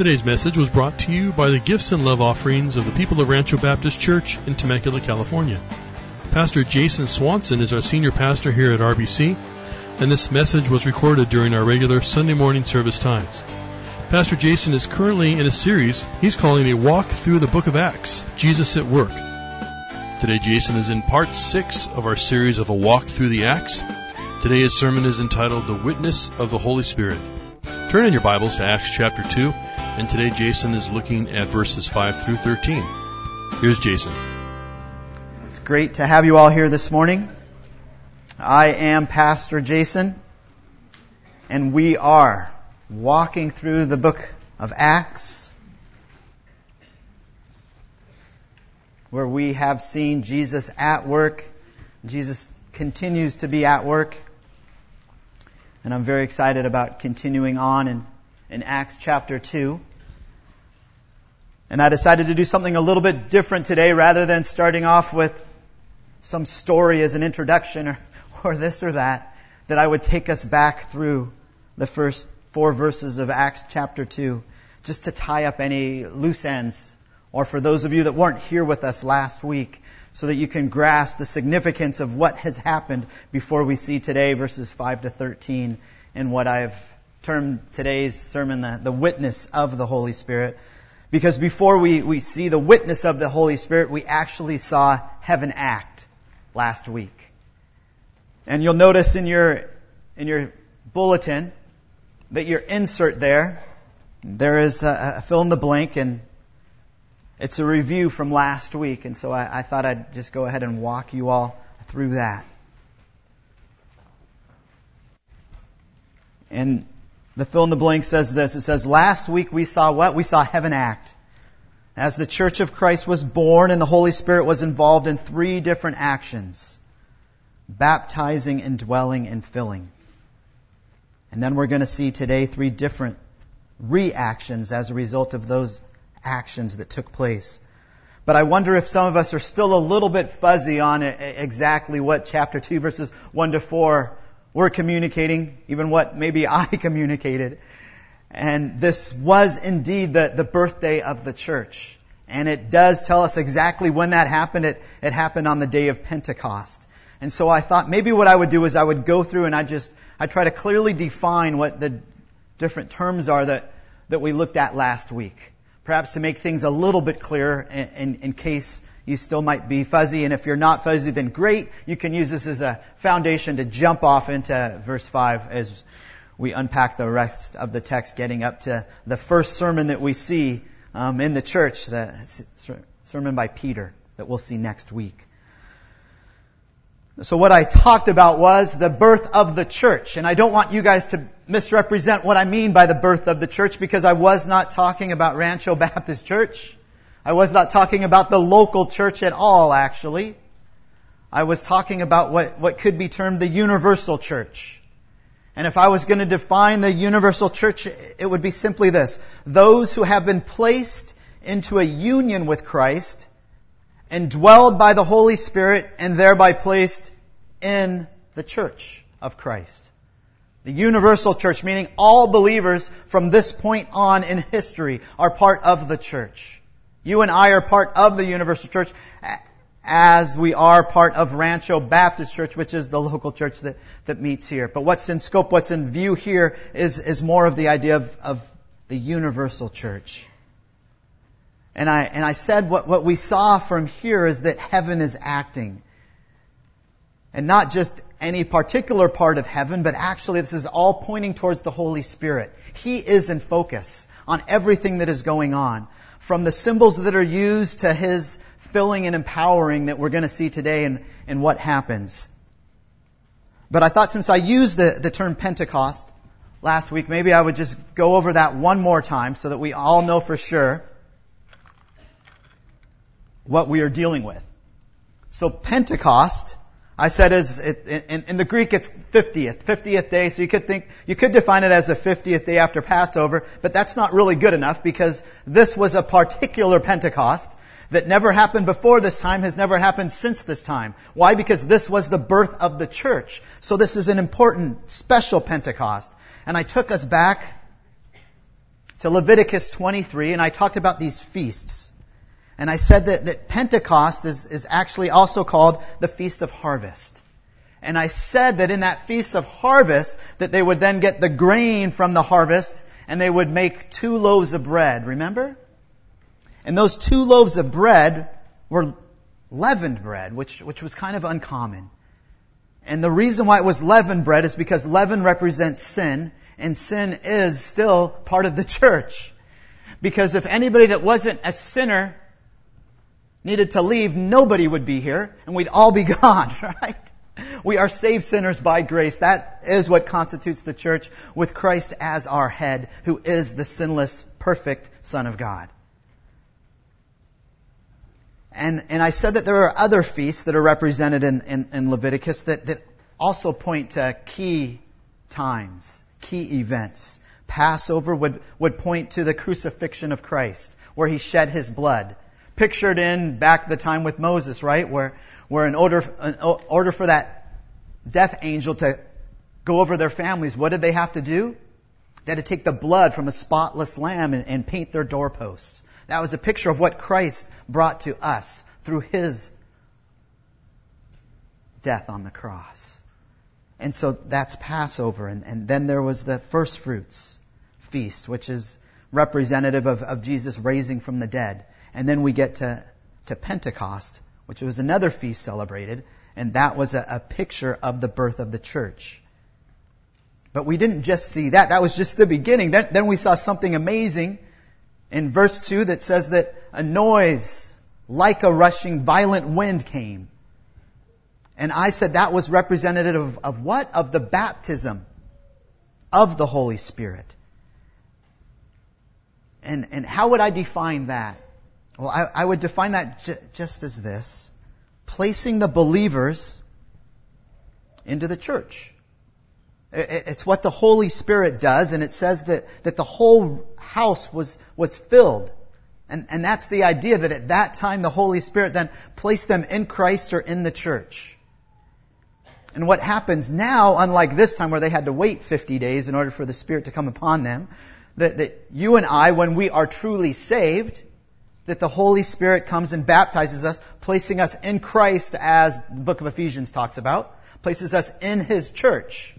Today's message was brought to you by the gifts and love offerings of the people of Rancho Baptist Church in Temecula, California. Pastor Jason Swanson is our senior pastor here at RBC, and this message was recorded during our regular Sunday morning service times. Pastor Jason is currently in a series he's calling a walk through the book of Acts, Jesus at Work. Today Jason is in part six of our series of a walk through the Acts. Today his sermon is entitled The Witness of the Holy Spirit. Turn in your Bibles to Acts chapter 2, and today Jason is looking at verses 5 through 13. Here's Jason. It's great to have you all here this morning. I am Pastor Jason, and we are walking through the book of Acts, where we have seen Jesus at work. Jesus continues to be at work. And I'm very excited about continuing on in, in Acts chapter 2. And I decided to do something a little bit different today rather than starting off with some story as an introduction or, or this or that, that I would take us back through the first four verses of Acts chapter 2 just to tie up any loose ends or for those of you that weren't here with us last week so that you can grasp the significance of what has happened before we see today verses 5 to 13 and what I've termed today's sermon the, the witness of the Holy Spirit. Because before we, we see the witness of the Holy Spirit, we actually saw heaven act last week. And you'll notice in your, in your bulletin that your insert there, there is a, a fill in the blank and it's a review from last week, and so I, I thought I'd just go ahead and walk you all through that. And the fill in the blank says this. It says, last week we saw what? We saw heaven act. As the Church of Christ was born and the Holy Spirit was involved in three different actions. Baptizing, indwelling, and filling. And then we're going to see today three different reactions as a result of those actions that took place. But I wonder if some of us are still a little bit fuzzy on exactly what chapter 2 verses 1 to 4 were communicating, even what maybe I communicated. And this was indeed the, the birthday of the church. And it does tell us exactly when that happened. It, it happened on the day of Pentecost. And so I thought maybe what I would do is I would go through and I just, I try to clearly define what the different terms are that, that we looked at last week perhaps to make things a little bit clearer in, in, in, case you still might be fuzzy. And if you're not fuzzy, then great. You can use this as a foundation to jump off into verse 5 as we unpack the rest of the text, getting up to the first sermon that we see um, in the church, the sermon by Peter that we'll see next week. So what I talked about was the birth of the church. And I don't want you guys to misrepresent what I mean by the birth of the church because I was not talking about Rancho Baptist Church. I was not talking about the local church at all, actually. I was talking about what, what could be termed the universal church. And if I was going to define the universal church, it would be simply this. Those who have been placed into a union with Christ and dwelled by the Holy Spirit and thereby placed in the church of Christ. The universal church, meaning all believers from this point on in history are part of the church. You and I are part of the universal church as we are part of Rancho Baptist Church, which is the local church that, that meets here. But what's in scope, what's in view here is, is more of the idea of, of the universal church. And I, and I said what, what we saw from here is that heaven is acting. And not just any particular part of heaven, but actually this is all pointing towards the Holy Spirit. He is in focus on everything that is going on. From the symbols that are used to His filling and empowering that we're going to see today and, and what happens. But I thought since I used the, the term Pentecost last week, maybe I would just go over that one more time so that we all know for sure what we are dealing with. So Pentecost, I said it, in, in, the Greek it's 50th, 50th day, so you could think, you could define it as the 50th day after Passover, but that's not really good enough because this was a particular Pentecost that never happened before this time, has never happened since this time. Why? Because this was the birth of the church. So this is an important, special Pentecost. And I took us back to Leviticus 23 and I talked about these feasts. And I said that, that Pentecost is, is actually also called the Feast of Harvest. And I said that in that Feast of Harvest, that they would then get the grain from the harvest and they would make two loaves of bread. Remember? And those two loaves of bread were leavened bread, which, which was kind of uncommon. And the reason why it was leavened bread is because leaven represents sin, and sin is still part of the church. Because if anybody that wasn't a sinner needed to leave, nobody would be here, and we'd all be gone, right? We are saved sinners by grace. That is what constitutes the church with Christ as our head, who is the sinless, perfect Son of God. And, and I said that there are other feasts that are represented in, in, in Leviticus that, that also point to key times, key events. Passover would, would point to the crucifixion of Christ, where he shed his blood. Pictured in back the time with Moses, right? Where, where in order, in order for that death angel to go over their families, what did they have to do? They had to take the blood from a spotless lamb and, and paint their doorposts. That was a picture of what Christ brought to us through his death on the cross. And so that's Passover. And, and then there was the first fruits feast, which is representative of, of Jesus raising from the dead. And then we get to, to Pentecost, which was another feast celebrated, and that was a, a picture of the birth of the church. But we didn't just see that. That was just the beginning. Then, then we saw something amazing in verse 2 that says that a noise like a rushing violent wind came. And I said that was representative of, of what? Of the baptism of the Holy Spirit. And, and how would I define that? Well, I, I would define that j- just as this placing the believers into the church. It's what the Holy Spirit does, and it says that, that the whole house was, was filled. And, and that's the idea that at that time the Holy Spirit then placed them in Christ or in the church. And what happens now, unlike this time where they had to wait 50 days in order for the Spirit to come upon them, that, that you and I, when we are truly saved, that the Holy Spirit comes and baptizes us, placing us in Christ as the book of Ephesians talks about, places us in His church.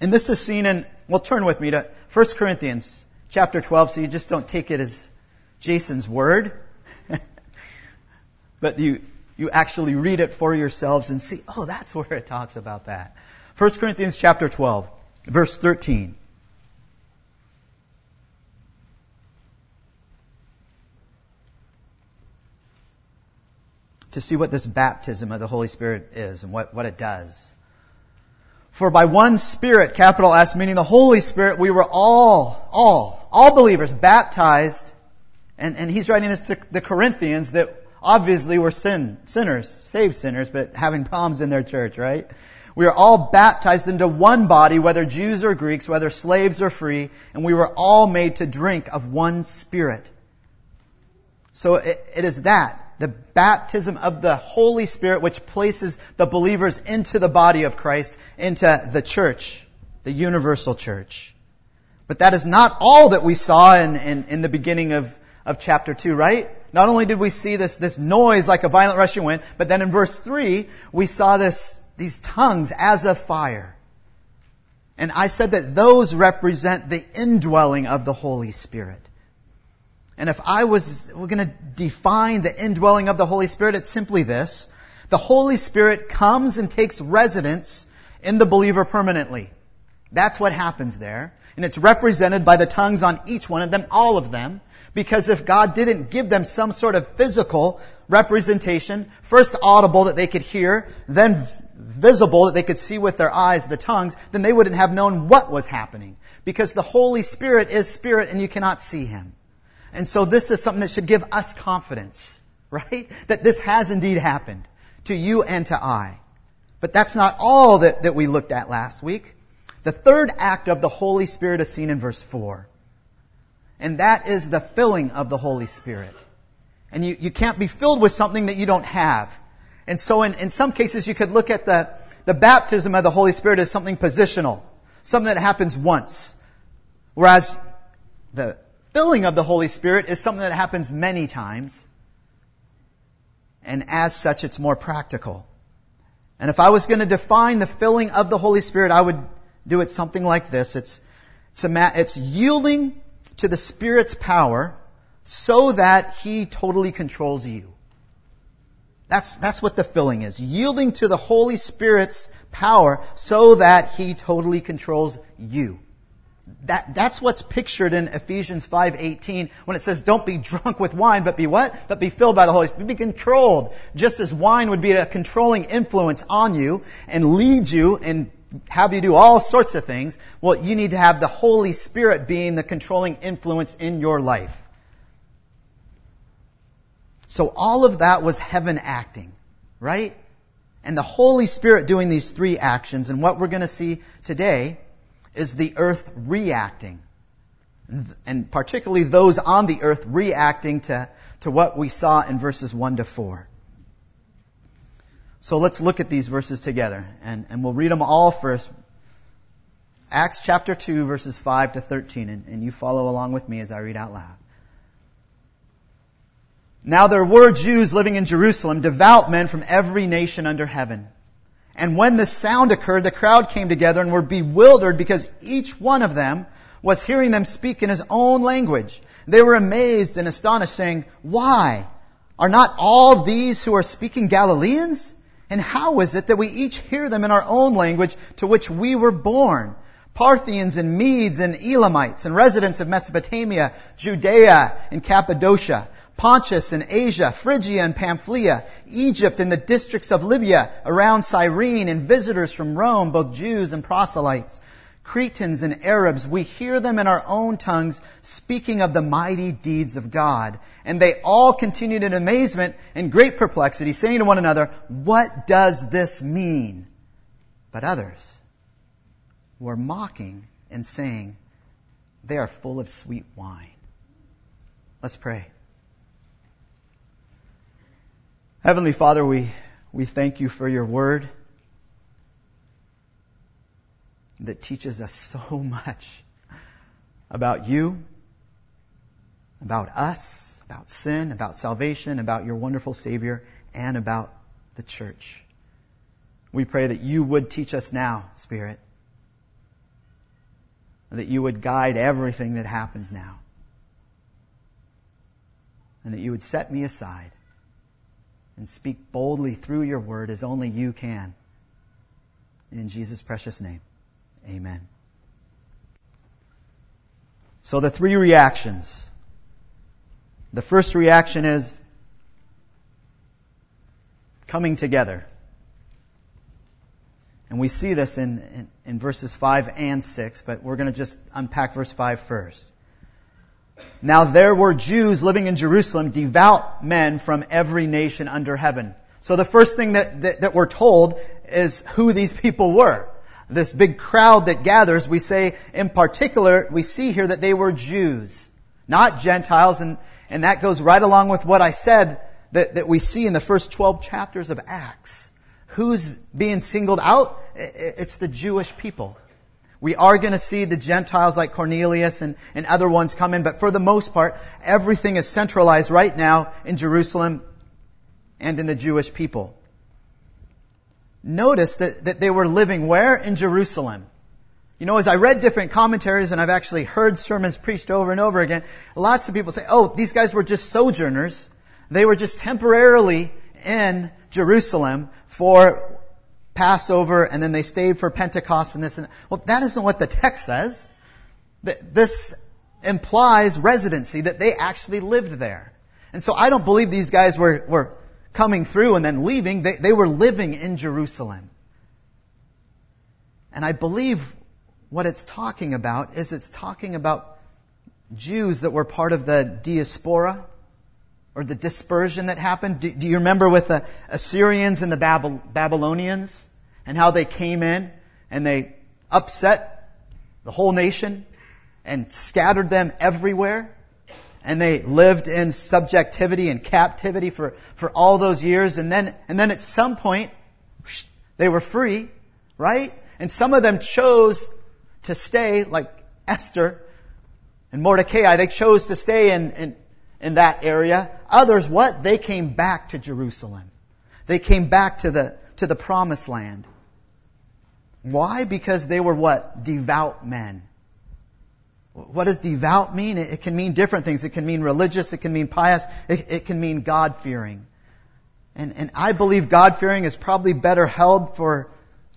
And this is seen in, well, turn with me to 1 Corinthians chapter 12 so you just don't take it as Jason's word. but you, you actually read it for yourselves and see, oh, that's where it talks about that. 1 Corinthians chapter 12, verse 13. To see what this baptism of the Holy Spirit is and what, what it does. For by one Spirit, capital S, meaning the Holy Spirit, we were all, all, all believers baptized. And, and he's writing this to the Corinthians that obviously were sin, sinners, saved sinners, but having problems in their church, right? We are all baptized into one body, whether Jews or Greeks, whether slaves or free, and we were all made to drink of one Spirit. So it, it is that, the baptism of the Holy Spirit, which places the believers into the body of Christ, into the church, the universal church. But that is not all that we saw in, in, in the beginning of, of chapter 2, right? Not only did we see this, this noise like a violent rushing wind, but then in verse 3, we saw this, these tongues as of fire. And I said that those represent the indwelling of the Holy Spirit. And if I was, we're going to define the indwelling of the Holy Spirit, it's simply this. The Holy Spirit comes and takes residence in the believer permanently. That's what happens there. And it's represented by the tongues on each one of them, all of them. Because if God didn't give them some sort of physical representation, first audible that they could hear, then visible that they could see with their eyes, the tongues, then they wouldn't have known what was happening. Because the Holy Spirit is Spirit and you cannot see Him. And so this is something that should give us confidence, right? That this has indeed happened to you and to I. But that's not all that, that we looked at last week. The third act of the Holy Spirit is seen in verse 4. And that is the filling of the Holy Spirit. And you, you can't be filled with something that you don't have. And so in, in some cases you could look at the, the baptism of the Holy Spirit as something positional. Something that happens once Whereas the filling of the Holy Spirit is something that happens many times. And as such, it's more practical. And if I was going to define the filling of the Holy Spirit, I would do it something like this. It's, it's, it's yielding to the Spirit's power so that He totally controls you. That's, that's what the filling is. Yielding to the Holy Spirit's power so that He totally controls you. That, that's what's pictured in Ephesians 5:18 when it says, "Don't be drunk with wine, but be what? But be filled by the Holy Spirit. Be controlled, just as wine would be a controlling influence on you and lead you and have you do all sorts of things. Well, you need to have the Holy Spirit being the controlling influence in your life. So all of that was heaven acting, right? And the Holy Spirit doing these three actions. And what we're going to see today is the earth reacting. And particularly those on the earth reacting to, to what we saw in verses 1 to 4. So let's look at these verses together, and, and we'll read them all first. Acts chapter 2, verses 5 to 13, and, and you follow along with me as I read out loud. Now there were Jews living in Jerusalem, devout men from every nation under heaven. And when this sound occurred, the crowd came together and were bewildered because each one of them was hearing them speak in his own language. They were amazed and astonished, saying, Why? Are not all these who are speaking Galileans? And how is it that we each hear them in our own language to which we were born? Parthians and Medes and Elamites and residents of Mesopotamia, Judea and Cappadocia, Pontus and Asia, Phrygia and Pamphylia, Egypt and the districts of Libya around Cyrene and visitors from Rome, both Jews and proselytes. Cretans and Arabs, we hear them in our own tongues speaking of the mighty deeds of God. And they all continued in amazement and great perplexity, saying to one another, What does this mean? But others were mocking and saying, They are full of sweet wine. Let's pray. Heavenly Father, we, we thank you for your word. that teaches us so much about you, about us, about sin, about salvation, about your wonderful Savior, and about the church. We pray that you would teach us now, Spirit. That you would guide everything that happens now. And that you would set me aside and speak boldly through your word as only you can. In Jesus' precious name. Amen. So the three reactions. The first reaction is coming together. And we see this in, in, in verses 5 and 6, but we're going to just unpack verse 5 first. Now there were Jews living in Jerusalem, devout men from every nation under heaven. So the first thing that, that, that we're told is who these people were this big crowd that gathers, we say in particular, we see here that they were Jews, not Gentiles, and, and that goes right along with what I said that, that we see in the first 12 chapters of Acts. Who's being singled out? It's the Jewish people. We are going to see the Gentiles like Cornelius and, and other ones come in, but for the most part, everything is centralized right now in Jerusalem and in the Jewish people notice that, that they were living where? In Jerusalem. You know, as I read different commentaries and I've actually heard sermons preached over and over again, lots of people say, oh, these guys were just sojourners. They were just temporarily in Jerusalem for Passover and then they stayed for Pentecost and this and that. Well, that isn't what the text says. This implies residency, that they actually lived there. And so I don't believe these guys were, were coming through and then leaving. They, they were living in Jerusalem. And I believe what it's talking about is it's talking about Jews that were part of the diaspora or the dispersion that happened. Do, do you remember with the Assyrians and the Babylonians and how they came in and they upset the whole nation and scattered them everywhere? and they lived in subjectivity and captivity for, for all those years. And then, and then at some point, they were free, right? And some of them chose to stay, like Esther, And Mordecai, they chose to stay in, in, in that area. Others, what? They came back to Jerusalem. They came back to the, to the promised land. Why? Because they were what? Devout men. What does devout mean? It can mean different things. It can mean religious. It can mean pious. It, it can mean God-fearing. And, and I believe God-fearing is probably better held for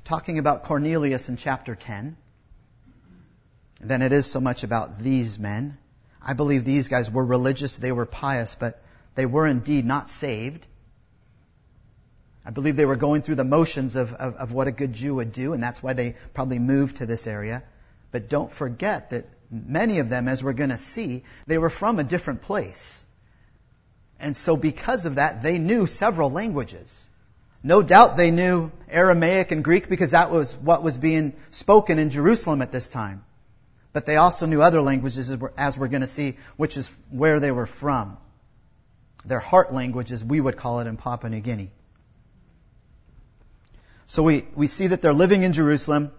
talking about Cornelius in chapter 10 than it is so much about these men. I believe these guys were religious, they were pious, but they were indeed not saved. I believe they were going through the motions of, of, of, what a good Jew would do, and that's why they probably moved to this area. But don't forget that many of them, as we're going to see, they were from a different place. And so because of that, they knew several languages. No doubt they knew Aramaic and Greek because that was what was being spoken in Jerusalem at this time. But they also knew other languages, as we're going to see, which is where they were from. Their heart language, as we would call it in Papua New Guinea. So we, we see that they're living in Jerusalem.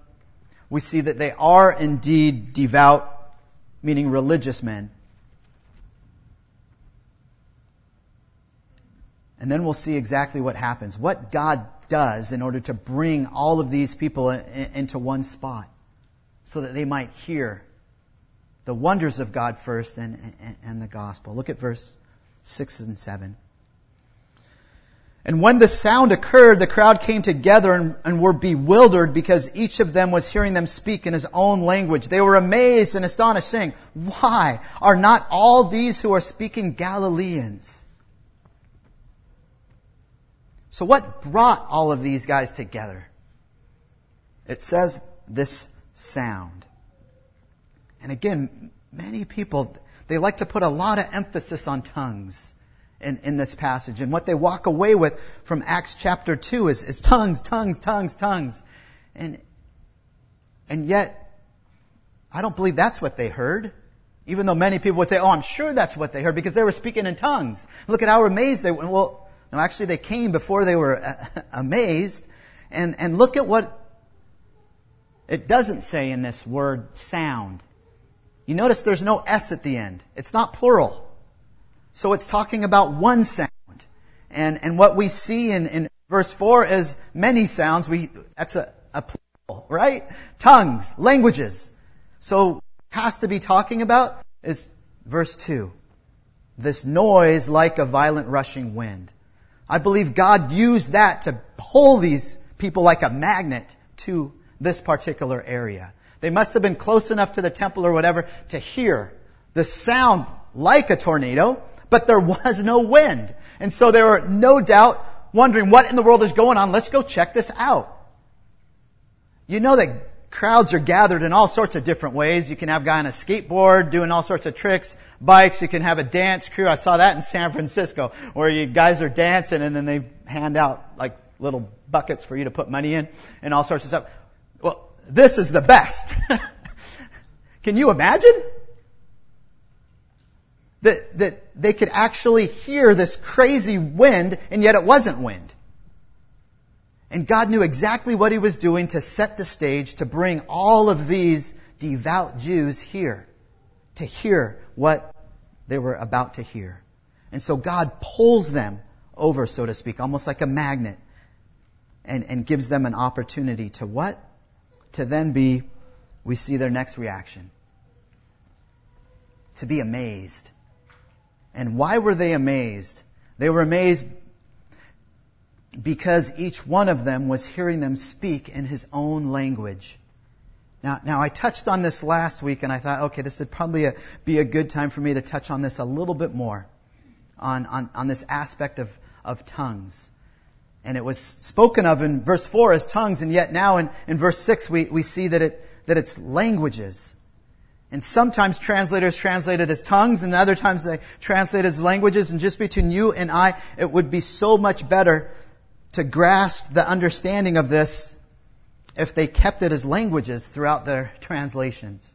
We see that they are indeed devout, meaning religious men. And then we'll see exactly what happens, what God does in order to bring all of these people into one spot so that they might hear the wonders of God first and, and, and the gospel. Look at verse 6 and 7. And when the sound occurred, the crowd came together and, and, were bewildered because each of them was hearing them speak in his own language. They were amazed and astonished, saying, Why are not all these who are speaking Galileans? So what brought all of these guys together? It says this sound. And again, many people, they like to put a lot of emphasis on tongues in, in this passage. And what they walk away with from Acts chapter 2 is, is tongues, tongues, tongues, tongues. And, and yet, I don't believe that's what they heard. Even though many people would say, oh, I'm sure that's what they heard because they were speaking in tongues. Look at how amazed they were. Well, no, actually they came before they were amazed. And, and look at what it doesn't say in this word sound. You notice there's no S at the end. It's not plural. So it's talking about one sound. And, and what we see in, in verse 4 is many sounds. We, that's a, a plural, right? Tongues, languages. So what it has to be talking about is verse 2. This noise like a violent rushing wind. I believe God used that to pull these people like a magnet to this particular area. They must have been close enough to the temple or whatever to hear the sound like a tornado, but there was no wind. And so they were no doubt wondering what in the world is going on. Let's go check this out. You know that crowds are gathered in all sorts of different ways. You can have a guy on a skateboard doing all sorts of tricks, bikes. You can have a dance crew. I saw that in San Francisco where you guys are dancing and then they hand out like little buckets for you to put money in and all sorts of stuff. Well, this is the best. Can you imagine? That, that they could actually hear this crazy wind and yet it wasn't wind. And God knew exactly what He was doing to set the stage to bring all of these devout Jews here to hear what they were about to hear. And so God pulls them over, so to speak, almost like a magnet, and, and gives them an opportunity to what? To then be, we see their next reaction. To be amazed. And why were they amazed? They were amazed because each one of them was hearing them speak in his own language. Now, now I touched on this last week and I thought, okay, this would probably a, be a good time for me to touch on this a little bit more on, on, on this aspect of, of tongues. And it was spoken of in verse 4 as tongues, and yet now in, in verse 6 we, we see that, it, that it's languages. And sometimes translators translate it as tongues, and other times they translate it as languages. And just between you and I, it would be so much better to grasp the understanding of this if they kept it as languages throughout their translations.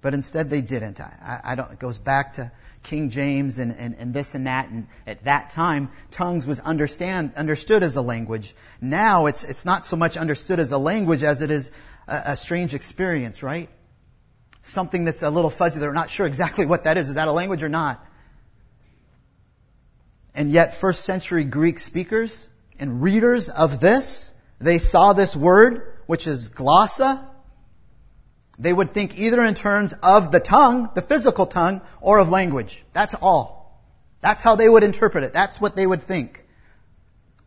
But instead they didn't. I, I don't, it goes back to King James and, and, and this and that. And at that time, tongues was understand, understood as a language. Now it's, it's not so much understood as a language as it is a, a strange experience, right? something that's a little fuzzy. They're not sure exactly what that is. Is that a language or not? And yet, first century Greek speakers and readers of this, they saw this word, which is glossa. They would think either in terms of the tongue, the physical tongue, or of language. That's all. That's how they would interpret it. That's what they would think.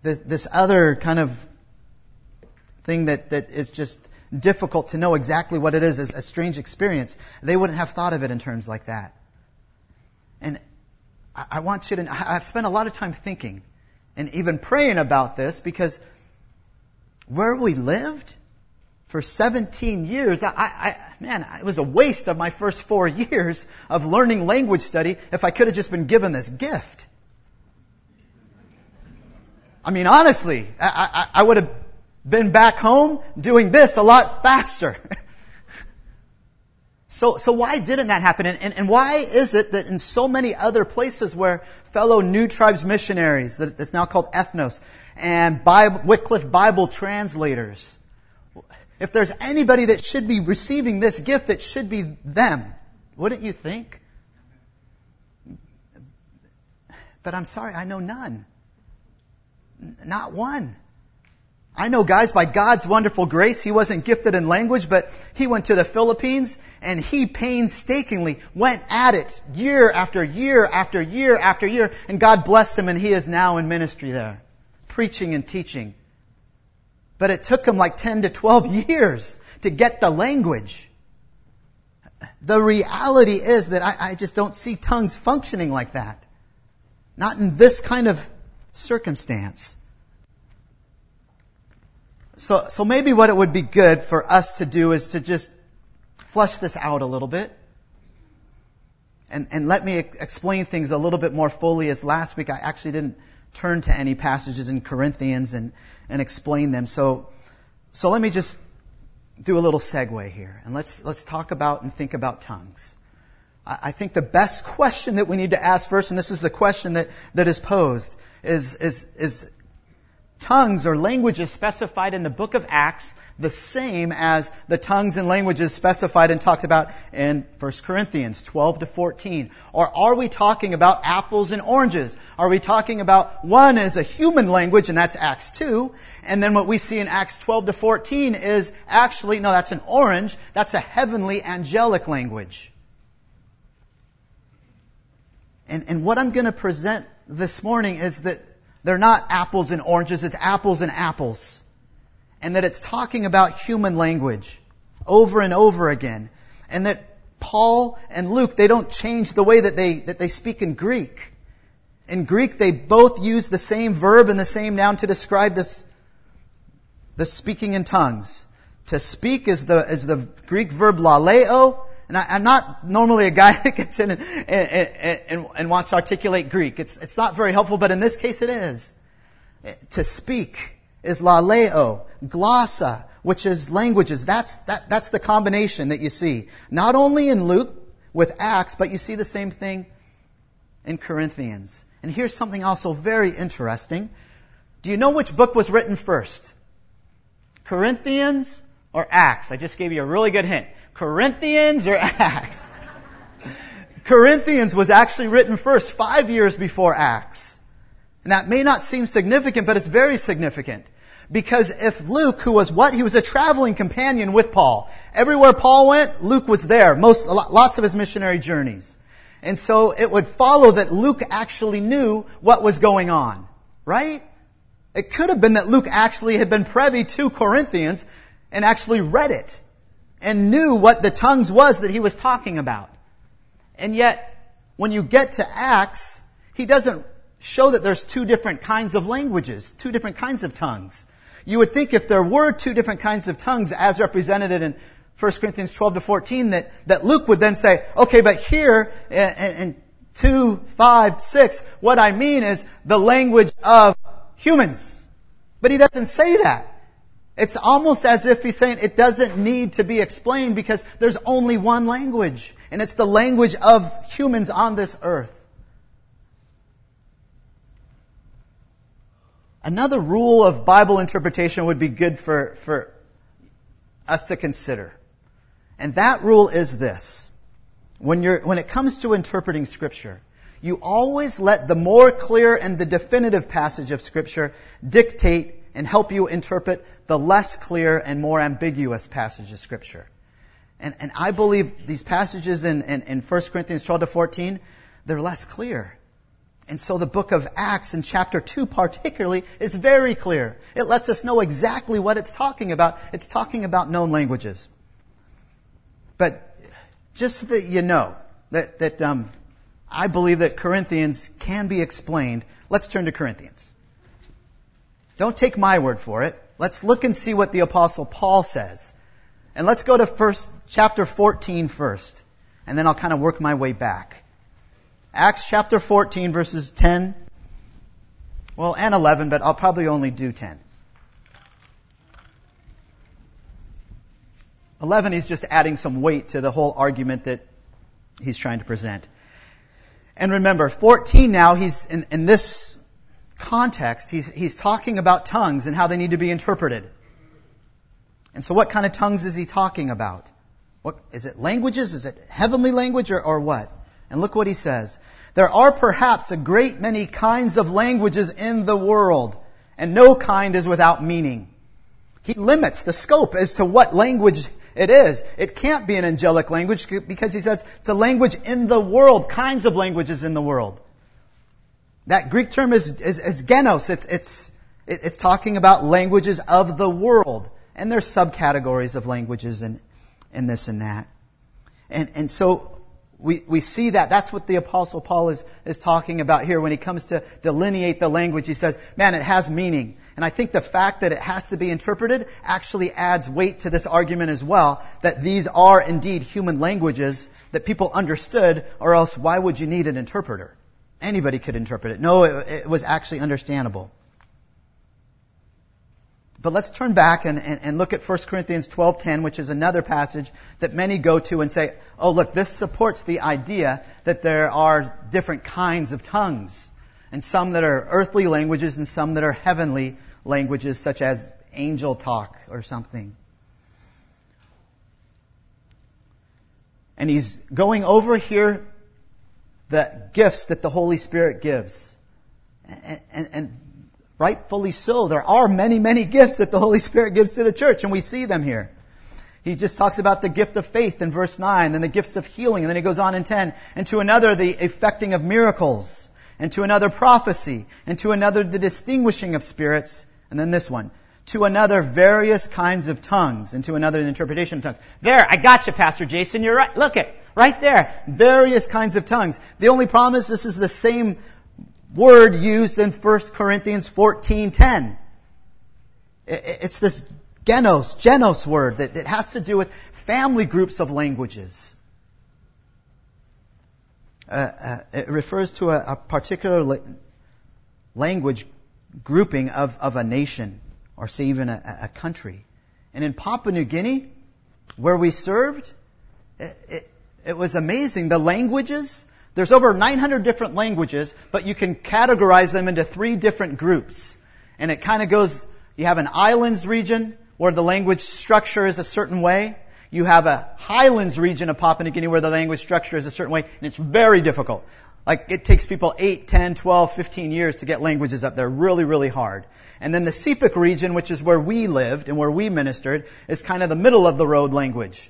This, this other kind of thing that, that is just difficult to know exactly what it is, is a strange experience. They wouldn't have thought of it in terms like that. And I want you to, I've spent a lot of time thinking and even praying about this because where we lived for 17 years, I, I, man, it was a waste of my first four years of learning language study if I could have just been given this gift. I mean, honestly, I, I, I would have been back home doing this a lot faster. So, so why didn't that happen? And, and, and, why is it that in so many other places where fellow New Tribes missionaries, that it's now called ethnos, and Bible, Wycliffe Bible translators, if there's anybody that should be receiving this gift, it should be them. Wouldn't you think? But I'm sorry, I know none. Not one. I know guys by God's wonderful grace, he wasn't gifted in language, but he went to the Philippines and he painstakingly went at it year after year after year after year, and God blessed him and he is now in ministry there, preaching and teaching. But it took him like 10 to 12 years to get the language. The reality is that I, I just don't see tongues functioning like that. Not in this kind of circumstance. So, so maybe what it would be good for us to do is to just flush this out a little bit. And, and let me explain things a little bit more fully as last week I actually didn't turn to any passages in Corinthians and, and explain them. So, so let me just do a little segue here and let's, let's talk about and think about tongues. I, I think the best question that we need to ask first, and this is the question that, that is posed, is, is, is tongues or languages specified in the book of Acts the same as the tongues and languages specified and talked about in 1 Corinthians 12 to 14? Or are we talking about apples and oranges? Are we talking about one is a human language and that's Acts 2, and then what we see in Acts 12 to 14 is actually, no, that's an orange, that's a heavenly angelic language. And, and what I'm going to present this morning is that they're not apples and oranges, it's apples and apples. And that it's talking about human language over and over again. And that Paul and Luke, they don't change the way that they, that they speak in Greek. In Greek, they both use the same verb and the same noun to describe this, the speaking in tongues. To speak is the, is the Greek verb laleo, and I, am not normally a guy that gets in and, and, and, and, wants to articulate Greek. It's, it's not very helpful, but in this case it is. To speak is laleo, glossa, which is languages. That's, that, that's the combination that you see. Not only in Luke with Acts, but you see the same thing in Corinthians. And here's something also very interesting. Do you know which book was written first? Corinthians or Acts? I just gave you a really good hint. Corinthians or Acts? Corinthians was actually written first, five years before Acts. And that may not seem significant, but it's very significant. Because if Luke, who was what? He was a traveling companion with Paul. Everywhere Paul went, Luke was there. Most, lots of his missionary journeys. And so it would follow that Luke actually knew what was going on. Right? It could have been that Luke actually had been privy to Corinthians and actually read it and knew what the tongues was that he was talking about. And yet, when you get to Acts, he doesn't show that there's two different kinds of languages, two different kinds of tongues. You would think if there were two different kinds of tongues as represented in 1 Corinthians 12 to 14 that, that Luke would then say, okay, but here in, in 2, 5, 6, what I mean is the language of humans. But he doesn't say that. It's almost as if he's saying it doesn't need to be explained because there's only one language, and it's the language of humans on this earth. Another rule of Bible interpretation would be good for, for us to consider. And that rule is this. When you're, when it comes to interpreting scripture, you always let the more clear and the definitive passage of scripture dictate and help you interpret the less clear and more ambiguous passages of scripture. And, and I believe these passages in, in, in 1 Corinthians 12 to 14, they're less clear. And so the book of Acts in chapter 2 particularly is very clear. It lets us know exactly what it's talking about. It's talking about known languages. But just so that you know that, that um, I believe that Corinthians can be explained, let's turn to Corinthians. Don't take my word for it. Let's look and see what the apostle Paul says. And let's go to first, chapter 14 first. And then I'll kind of work my way back. Acts chapter 14 verses 10. Well, and 11, but I'll probably only do 10. 11, he's just adding some weight to the whole argument that he's trying to present. And remember, 14 now, he's in, in this context, he's, he's talking about tongues and how they need to be interpreted. And so what kind of tongues is he talking about? What, is it languages? Is it heavenly language or, or what? And look what he says. There are perhaps a great many kinds of languages in the world, and no kind is without meaning. He limits the scope as to what language it is. It can't be an angelic language because he says it's a language in the world, kinds of languages in the world. That Greek term is, is, is genos. It's, it's, it's talking about languages of the world. And there's subcategories of languages and, and this and that. And, and so we, we see that. That's what the apostle Paul is, is talking about here when he comes to delineate the language. He says, man, it has meaning. And I think the fact that it has to be interpreted actually adds weight to this argument as well, that these are indeed human languages that people understood, or else why would you need an interpreter? Anybody could interpret it. No, it, it was actually understandable. But let's turn back and, and, and, look at 1 Corinthians 12.10, which is another passage that many go to and say, oh look, this supports the idea that there are different kinds of tongues. And some that are earthly languages and some that are heavenly languages, such as angel talk or something. And he's going over here the gifts that the Holy Spirit gives. And, and, and rightfully so. There are many, many gifts that the Holy Spirit gives to the church, and we see them here. He just talks about the gift of faith in verse 9, then the gifts of healing, and then he goes on in 10, and to another the effecting of miracles, and to another prophecy, and to another the distinguishing of spirits, and then this one, to another various kinds of tongues, and to another the interpretation of tongues. There, I got you, Pastor Jason, you're right. Look it, right there. Various kinds of tongues. The only problem is this is the same word used in 1 Corinthians 14:10. It's this genos, genos word that it has to do with family groups of languages. Uh, uh, it refers to a, a particular la- language grouping of, of a nation, or say even a, a, country. And in Papua New Guinea, where we served, it, it was amazing. The languages there's over 900 different languages, but you can categorize them into three different groups. And it kind of goes, you have an islands region where the language structure is a certain way. You have a highlands region of Papua New Guinea where the language structure is a certain way, and it's very difficult. Like, it takes people 8, 10, 12, 15 years to get languages up there. Really, really hard. And then the Sepik region, which is where we lived and where we ministered, is kind of the middle of the road language.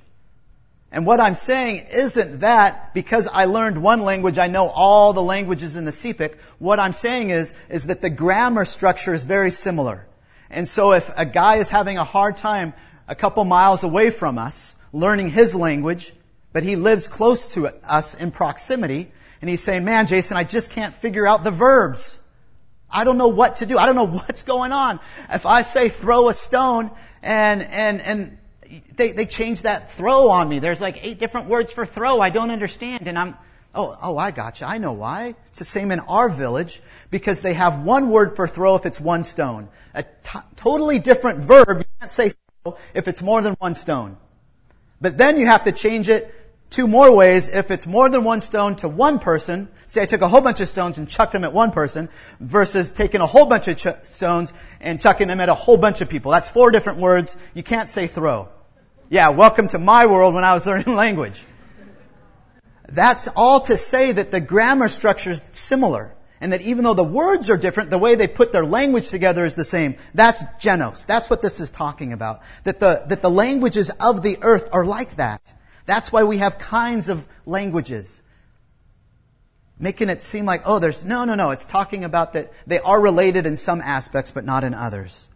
And what I'm saying isn't that because I learned one language, I know all the languages in the Sepik. What I'm saying is, is that the grammar structure is very similar. And so if a guy is having a hard time a couple miles away from us, learning his language, but he lives close to us in proximity, and he's saying, man, Jason, I just can't figure out the verbs. I don't know what to do. I don't know what's going on. If I say throw a stone and, and, and they, they changed that throw on me. There's like eight different words for throw. I don't understand. And I'm, oh, oh, I got you. I know why. It's the same in our village because they have one word for throw if it's one stone. A t- totally different verb. You can't say throw if it's more than one stone. But then you have to change it two more ways. If it's more than one stone to one person, say I took a whole bunch of stones and chucked them at one person, versus taking a whole bunch of ch- stones and chucking them at a whole bunch of people. That's four different words. You can't say throw. Yeah, welcome to my world when I was learning language. That's all to say that the grammar structure is similar. And that even though the words are different, the way they put their language together is the same. That's genos. That's what this is talking about. That the, that the languages of the earth are like that. That's why we have kinds of languages. Making it seem like, oh, there's, no, no, no. It's talking about that they are related in some aspects, but not in others.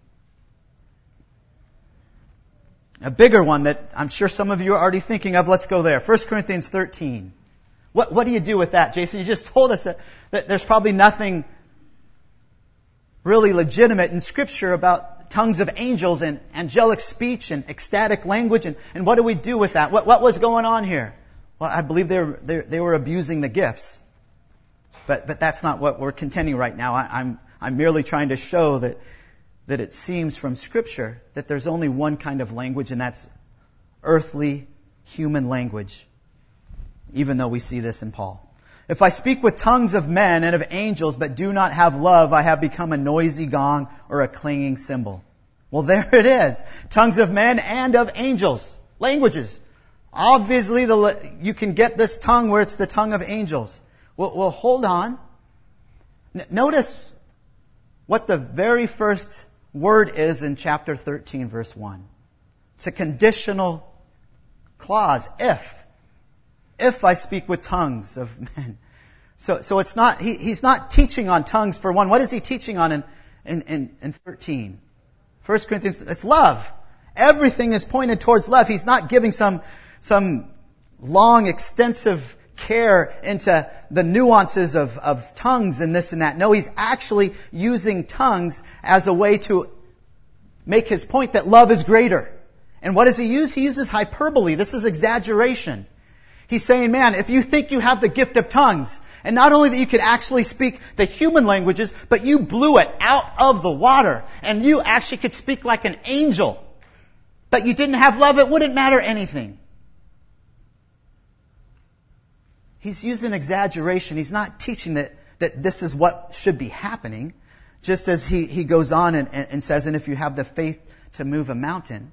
A bigger one that I'm sure some of you are already thinking of, let's go there. 1 Corinthians 13. What, what do you do with that, Jason? You just told us that, that there's probably nothing really legitimate in Scripture about tongues of angels and angelic speech and ecstatic language. And, and what do we do with that? What, what was going on here? Well, I believe they were, they, they were abusing the gifts. But, but that's not what we're contending right now. I, I'm, I'm merely trying to show that, that it seems from Scripture that there's only one kind of language, and that's earthly human language even though we see this in Paul. If I speak with tongues of men and of angels, but do not have love, I have become a noisy gong or a clanging cymbal. Well, there it is. Tongues of men and of angels. Languages. Obviously, the, you can get this tongue where it's the tongue of angels. Well, well hold on. N- notice what the very first word is in chapter 13, verse 1. It's a conditional clause. If if I speak with tongues of men. So, so it's not, he, he's not teaching on tongues for one. What is he teaching on in, in, in, in 13? 1 Corinthians, it's love. Everything is pointed towards love. He's not giving some, some long, extensive care into the nuances of, of tongues and this and that. No, he's actually using tongues as a way to make his point that love is greater. And what does he use? He uses hyperbole. This is exaggeration. He's saying, man, if you think you have the gift of tongues, and not only that you could actually speak the human languages, but you blew it out of the water, and you actually could speak like an angel, but you didn't have love, it wouldn't matter anything. He's using exaggeration. He's not teaching that, that this is what should be happening. Just as he, he goes on and, and says, and if you have the faith to move a mountain,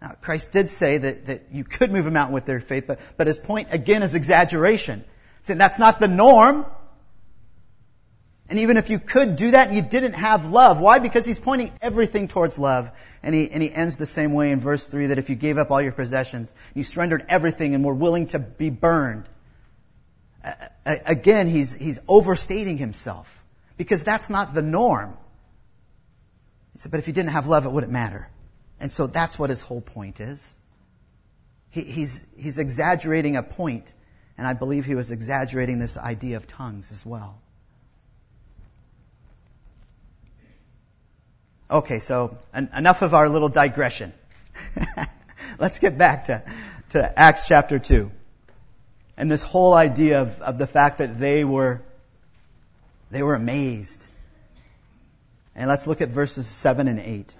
now, Christ did say that, that you could move a mountain with their faith, but, but his point again is exaggeration. Saying that's not the norm. And even if you could do that and you didn't have love, why? Because he's pointing everything towards love. And he, and he ends the same way in verse 3 that if you gave up all your possessions, you surrendered everything and were willing to be burned. Again, he's, he's overstating himself. Because that's not the norm. He said, but if you didn't have love, it wouldn't matter. And so that's what his whole point is. He, he's, he's exaggerating a point, and I believe he was exaggerating this idea of tongues as well. Okay, so en- enough of our little digression. Let's get back to, to Acts chapter 2. And this whole idea of, of the fact that they were, they were amazed. And let's look at verses 7 and 8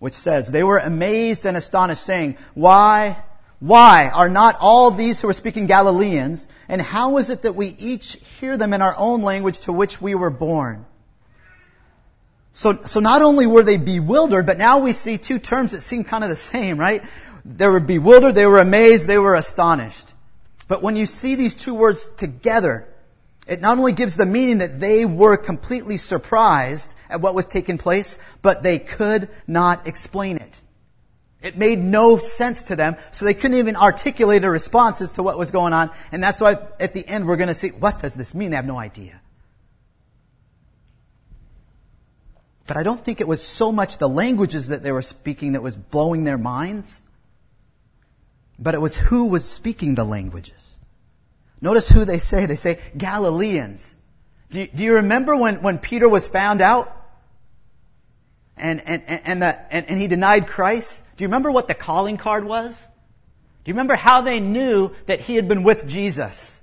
which says, They were amazed and astonished, saying, Why, why are not all these who are speaking Galileans? And how is it that we each hear them in our own language to which we were born? So, so not only were they bewildered, but now we see two terms that seem kind of the same, right? They were bewildered, they were amazed, they were astonished. But when you see these two words together, it not only gives the meaning that they were completely surprised at what was taking place, but they could not explain it. It made no sense to them, so they couldn't even articulate a response as to what was going on. And that's why at the end we're going to see, what does this mean? They have no idea. But I don't think it was so much the languages that they were speaking that was blowing their minds, but it was who was speaking the languages. Notice who they say. They say Galileans. Do you, do you remember when, when Peter was found out? And, and, and, the, and, and he denied Christ? Do you remember what the calling card was? Do you remember how they knew that he had been with Jesus?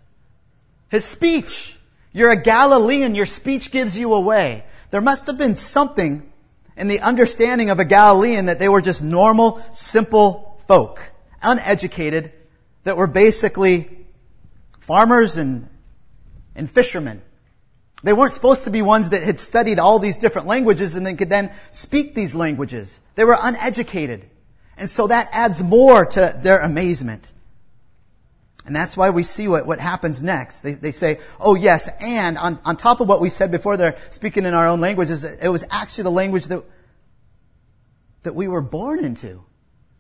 His speech. You're a Galilean. Your speech gives you away. There must have been something in the understanding of a Galilean that they were just normal, simple folk, uneducated, that were basically farmers and, and fishermen. They weren't supposed to be ones that had studied all these different languages and then could then speak these languages. They were uneducated. And so that adds more to their amazement. And that's why we see what, what happens next. They, they say, oh yes, and on, on top of what we said before, they're speaking in our own languages. It was actually the language that, that we were born into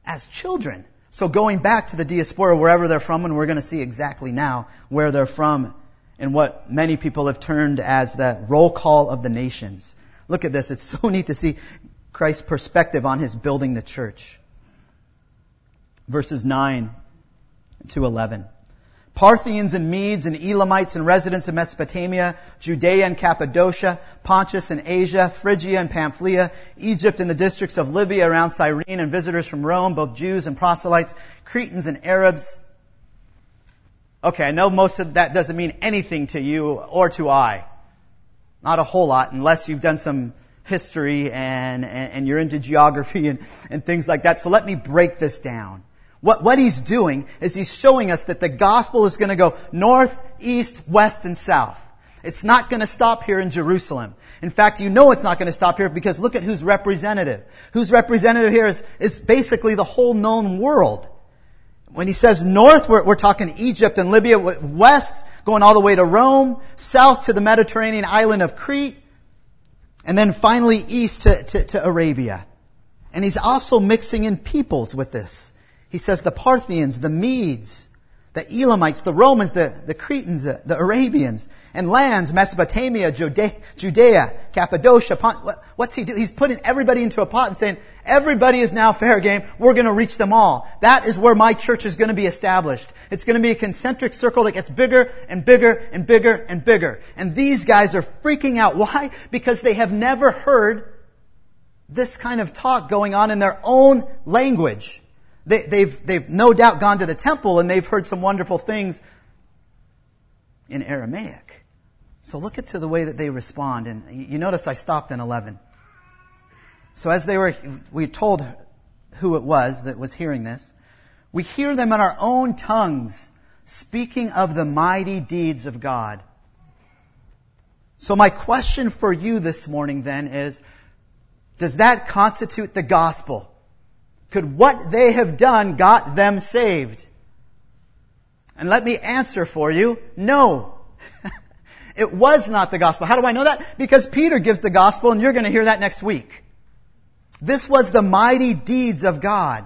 as children. So going back to the diaspora, wherever they're from, and we're going to see exactly now where they're from and what many people have termed as the roll call of the nations. Look at this. It's so neat to see Christ's perspective on his building the church. Verses 9 to 11. Parthians and Medes and Elamites and residents of Mesopotamia, Judea and Cappadocia, Pontus and Asia, Phrygia and Pamphylia, Egypt and the districts of Libya around Cyrene, and visitors from Rome, both Jews and proselytes, Cretans and Arabs. Okay, I know most of that doesn't mean anything to you or to I. Not a whole lot, unless you've done some history and, and, and you're into geography and, and things like that. So let me break this down. What, what he's doing is he's showing us that the gospel is going to go north, east, west, and south. It's not going to stop here in Jerusalem. In fact, you know it's not going to stop here because look at who's representative. Who's representative here is, is basically the whole known world. When he says north, we're, we're talking Egypt and Libya, west, going all the way to Rome, south to the Mediterranean island of Crete, and then finally east to, to, to Arabia. And he's also mixing in peoples with this. He says the Parthians, the Medes, the Elamites, the Romans, the, the Cretans, the, the Arabians, and lands, Mesopotamia, Judea, Judea Cappadocia. Pont, what, what's he doing? He's putting everybody into a pot and saying, everybody is now fair game. We're going to reach them all. That is where my church is going to be established. It's going to be a concentric circle that gets bigger and bigger and bigger and bigger. And these guys are freaking out. Why? Because they have never heard this kind of talk going on in their own language. They, they've, they've no doubt gone to the temple and they've heard some wonderful things in Aramaic. So look at to the way that they respond. And you notice I stopped in 11. So as they were, we told who it was that was hearing this. We hear them in our own tongues speaking of the mighty deeds of God. So my question for you this morning then is, does that constitute the gospel? Could what they have done got them saved? And let me answer for you, no. it was not the gospel. How do I know that? Because Peter gives the gospel and you're going to hear that next week. This was the mighty deeds of God.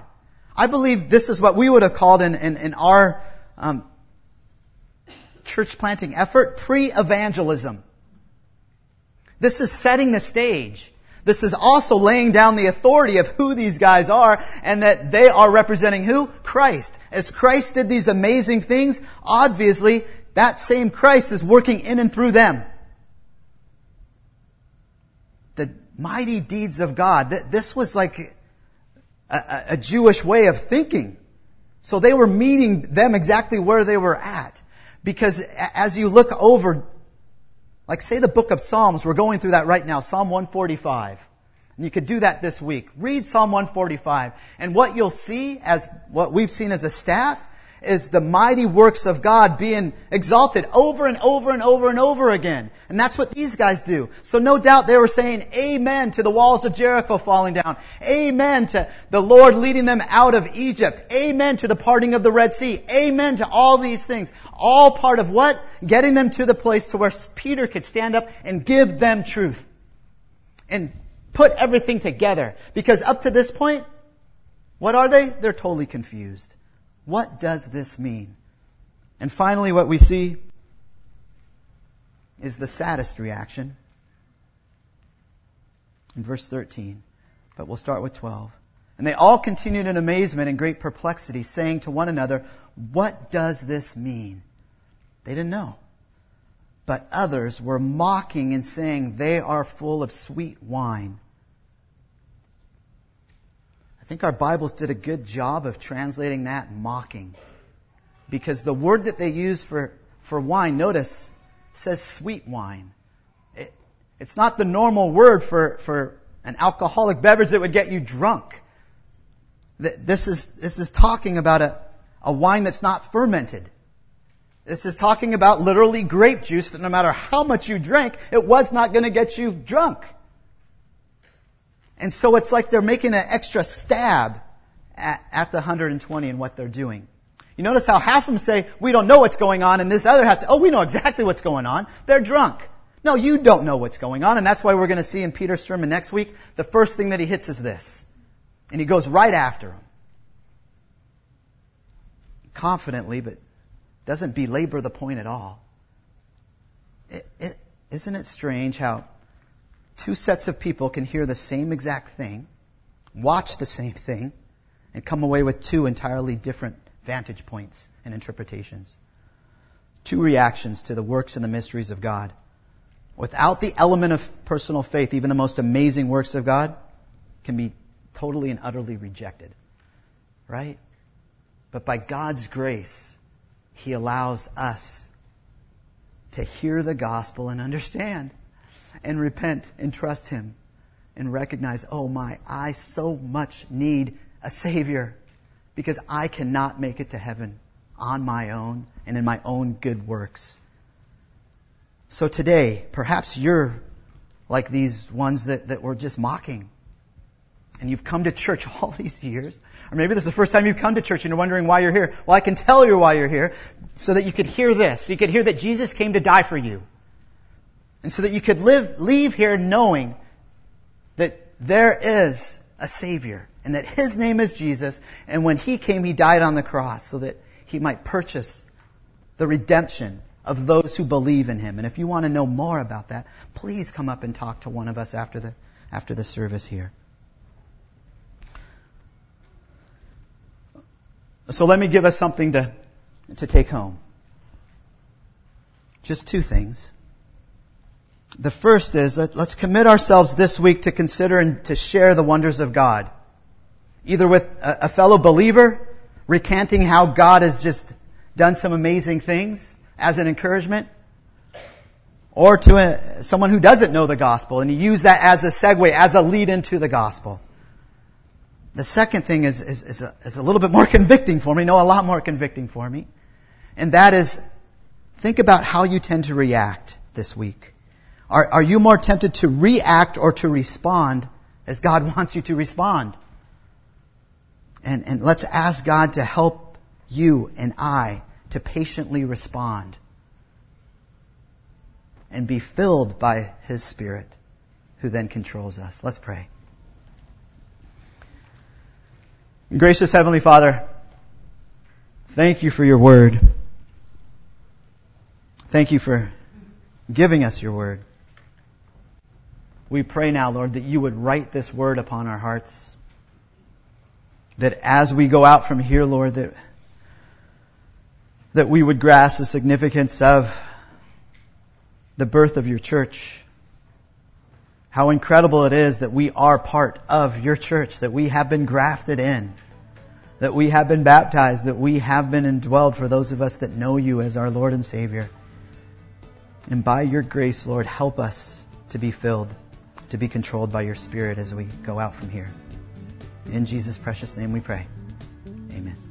I believe this is what we would have called in, in, in our um, church planting effort pre-evangelism. This is setting the stage. This is also laying down the authority of who these guys are and that they are representing who? Christ. As Christ did these amazing things, obviously that same Christ is working in and through them. The mighty deeds of God. This was like a, a Jewish way of thinking. So they were meeting them exactly where they were at. Because as you look over like say the book of Psalms, we're going through that right now, Psalm 145. And you could do that this week. Read Psalm 145. And what you'll see as what we've seen as a staff is the mighty works of God being exalted over and over and over and over again. And that's what these guys do. So no doubt they were saying amen to the walls of Jericho falling down. Amen to the Lord leading them out of Egypt. Amen to the parting of the Red Sea. Amen to all these things. All part of what? Getting them to the place to where Peter could stand up and give them truth. And put everything together. Because up to this point, what are they? They're totally confused. What does this mean? And finally, what we see is the saddest reaction in verse 13. But we'll start with 12. And they all continued in amazement and great perplexity, saying to one another, What does this mean? They didn't know. But others were mocking and saying, They are full of sweet wine think our Bibles did a good job of translating that mocking. Because the word that they use for, for wine, notice, says sweet wine. It, it's not the normal word for, for an alcoholic beverage that would get you drunk. This is, this is talking about a, a wine that's not fermented. This is talking about literally grape juice that no matter how much you drank, it was not going to get you drunk. And so it's like they're making an extra stab at, at the 120 and what they're doing. You notice how half of them say, we don't know what's going on, and this other half says, oh, we know exactly what's going on. They're drunk. No, you don't know what's going on, and that's why we're going to see in Peter's sermon next week, the first thing that he hits is this. And he goes right after him. Confidently, but doesn't belabor the point at all. Isn't it strange how two sets of people can hear the same exact thing, watch the same thing, and come away with two entirely different vantage points and interpretations? Two reactions to the works and the mysteries of God. Without the element of personal faith, even the most amazing works of God can be totally and utterly rejected. Right? But by God's grace, He allows us to hear the gospel and understand and repent and trust Him and recognize, oh my, I so much need a Savior because I cannot make it to heaven on my own and in my own good works. So today, perhaps you're like these ones that, that were just mocking. And you've come to church all these years. Or maybe this is the first time you've come to church and you're wondering why you're here. Well, I can tell you why you're here so that you could hear this. You could hear that Jesus came to die for you. And so that you could live, leave here knowing that there is a Savior and that His name is Jesus. And when He came, He died on the cross so that He might purchase the redemption of those who believe in him. And if you want to know more about that, please come up and talk to one of us after the, after the service here. So let me give us something to, to take home. Just two things. The first is that let's commit ourselves this week to consider and to share the wonders of God. Either with a, a fellow believer, recanting how God has just done some amazing things, as an encouragement, or to a, someone who doesn't know the gospel, and you use that as a segue, as a lead into the gospel. The second thing is, is, is, a, is a little bit more convicting for me, no, a lot more convicting for me, and that is think about how you tend to react this week. Are, are you more tempted to react or to respond as God wants you to respond? And, and let's ask God to help you and I to patiently respond and be filled by His Spirit who then controls us. Let's pray. Gracious Heavenly Father, thank you for your word. Thank you for giving us your word. We pray now, Lord, that you would write this word upon our hearts. That as we go out from here, Lord, that that we would grasp the significance of the birth of your church. How incredible it is that we are part of your church, that we have been grafted in, that we have been baptized, that we have been indwelled for those of us that know you as our Lord and Savior. And by your grace, Lord, help us to be filled, to be controlled by your Spirit as we go out from here. In Jesus' precious name we pray. Amen.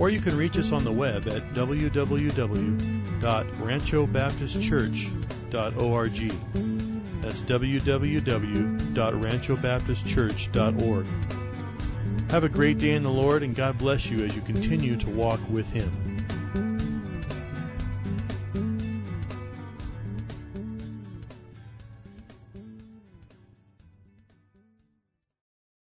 or you can reach us on the web at www.ranchobaptistchurch.org. That's www.ranchobaptistchurch.org. Have a great day in the Lord, and God bless you as you continue to walk with Him.